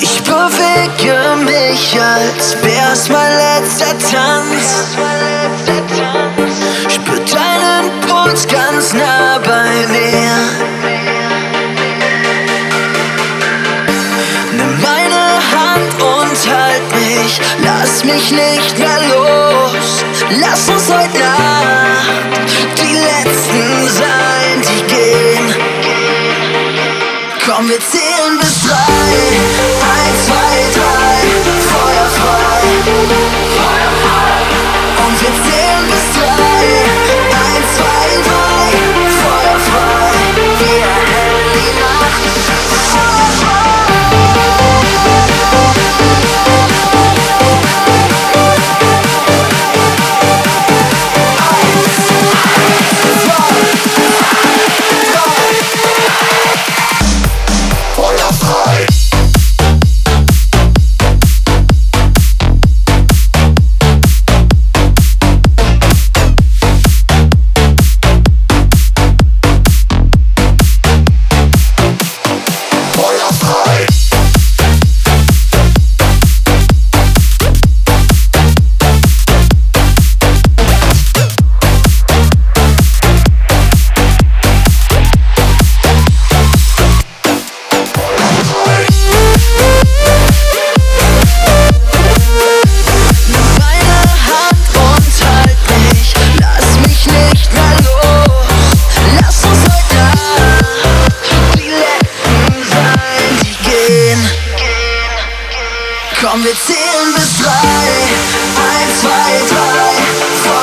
Ich bewege mich, als wär's mein letzter Tanz. Spür deinen Puls ganz nah bei mir. Nimm meine Hand und halt mich, lass mich nicht mehr los. Lass uns heute Nacht Komm, wir zählen bis drei. Komm, wir zählen bis drei. Eins, zwei, drei. Zwei.